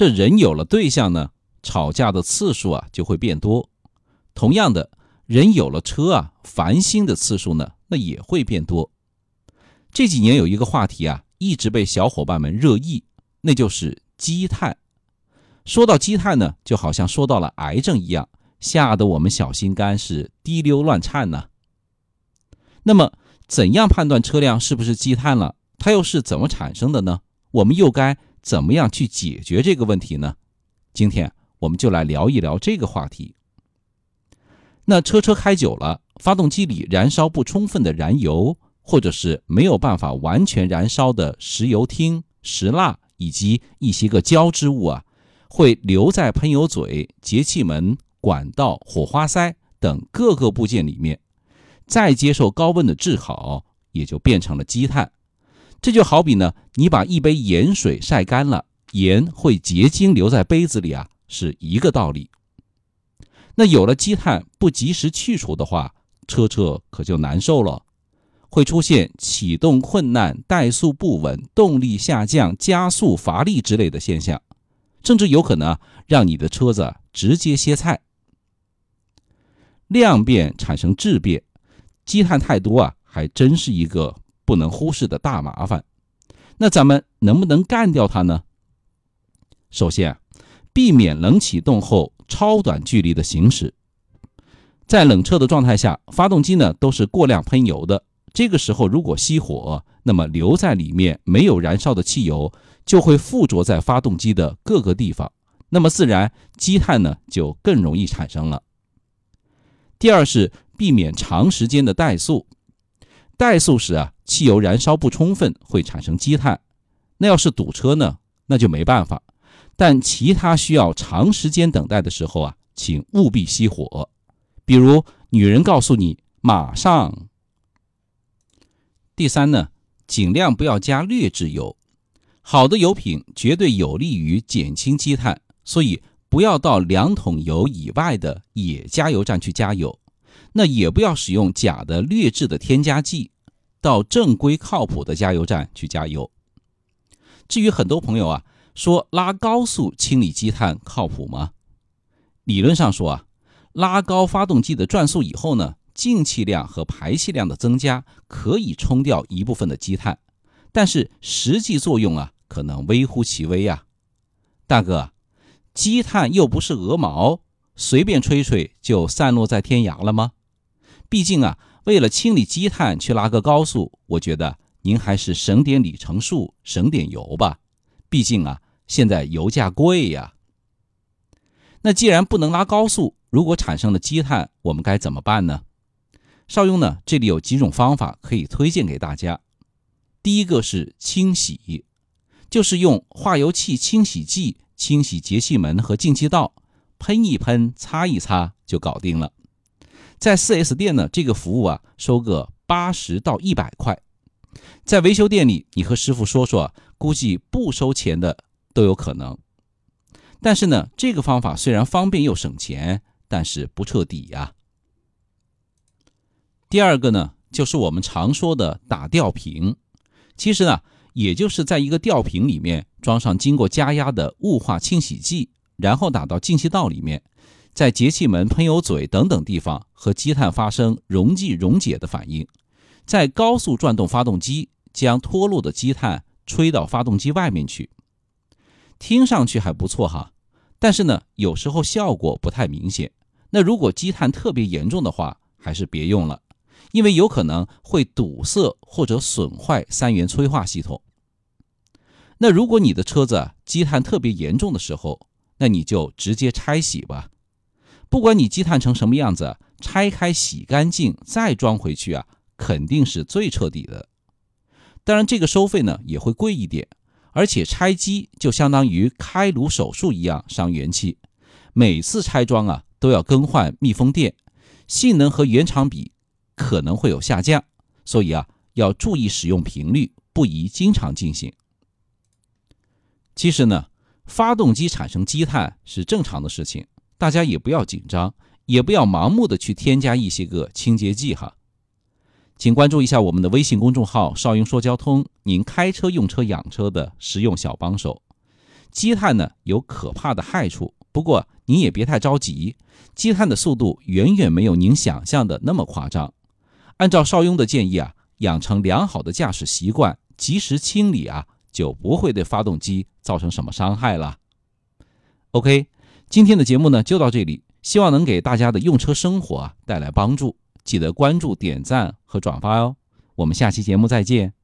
这人有了对象呢，吵架的次数啊就会变多。同样的，人有了车啊，烦心的次数呢，那也会变多。这几年有一个话题啊，一直被小伙伴们热议，那就是积碳。说到积碳呢，就好像说到了癌症一样，吓得我们小心肝是滴溜乱颤呢。那么，怎样判断车辆是不是积碳了？它又是怎么产生的呢？我们又该怎么样去解决这个问题呢？今天我们就来聊一聊这个话题。那车车开久了，发动机里燃烧不充分的燃油，或者是没有办法完全燃烧的石油烃、石蜡以及一些个胶织物啊，会留在喷油嘴、节气门、管道、火花塞等各个部件里面，再接受高温的炙烤，也就变成了积碳。这就好比呢，你把一杯盐水晒干了，盐会结晶留在杯子里啊，是一个道理。那有了积碳不及时去除的话，车车可就难受了，会出现启动困难、怠速不稳、动力下降、加速乏力之类的现象，甚至有可能让你的车子直接歇菜。量变产生质变，积碳太多啊，还真是一个不能忽视的大麻烦。那咱们能不能干掉它呢？首先，避免冷启动后。超短距离的行驶，在冷车的状态下，发动机呢都是过量喷油的。这个时候如果熄火，那么留在里面没有燃烧的汽油就会附着在发动机的各个地方，那么自然积碳呢就更容易产生了。第二是避免长时间的怠速，怠速时啊汽油燃烧不充分会产生积碳，那要是堵车呢那就没办法。但其他需要长时间等待的时候啊，请务必熄火。比如女人告诉你马上。第三呢，尽量不要加劣质油，好的油品绝对有利于减轻积碳，所以不要到两桶油以外的野加油站去加油。那也不要使用假的劣质的添加剂，到正规靠谱的加油站去加油。至于很多朋友啊。说拉高速清理积碳靠谱吗？理论上说啊，拉高发动机的转速以后呢，进气量和排气量的增加可以冲掉一部分的积碳，但是实际作用啊，可能微乎其微呀。大哥，积碳又不是鹅毛，随便吹吹就散落在天涯了吗？毕竟啊，为了清理积碳去拉个高速，我觉得您还是省点里程数，省点油吧。毕竟啊。现在油价贵呀，那既然不能拉高速，如果产生了积碳，我们该怎么办呢？邵雍呢，这里有几种方法可以推荐给大家。第一个是清洗，就是用化油器清洗剂清洗节气门和进气道，喷一喷，擦一擦就搞定了。在 4S 店呢，这个服务啊，收个八十到一百块。在维修店里，你和师傅说说，估计不收钱的。都有可能，但是呢，这个方法虽然方便又省钱，但是不彻底呀。第二个呢，就是我们常说的打吊瓶，其实呢，也就是在一个吊瓶里面装上经过加压的雾化清洗剂，然后打到进气道里面，在节气门、喷油嘴等等地方和积碳发生溶剂溶解的反应，在高速转动发动机，将脱落的积碳吹到发动机外面去。听上去还不错哈，但是呢，有时候效果不太明显。那如果积碳特别严重的话，还是别用了，因为有可能会堵塞或者损坏三元催化系统。那如果你的车子积碳特别严重的时候，那你就直接拆洗吧。不管你积碳成什么样子，拆开洗干净再装回去啊，肯定是最彻底的。当然，这个收费呢也会贵一点。而且拆机就相当于开颅手术一样伤元气，每次拆装啊都要更换密封垫，性能和原厂比可能会有下降，所以啊要注意使用频率，不宜经常进行。其实呢，发动机产生积碳是正常的事情，大家也不要紧张，也不要盲目的去添加一些个清洁剂哈。请关注一下我们的微信公众号“少英说交通”，您开车、用车、养车的实用小帮手。积碳呢有可怕的害处，不过您也别太着急，积碳的速度远远没有您想象的那么夸张。按照邵雍的建议啊，养成良好的驾驶习惯，及时清理啊，就不会对发动机造成什么伤害了。OK，今天的节目呢就到这里，希望能给大家的用车生活啊带来帮助。记得关注、点赞和转发哦。我们下期节目再见。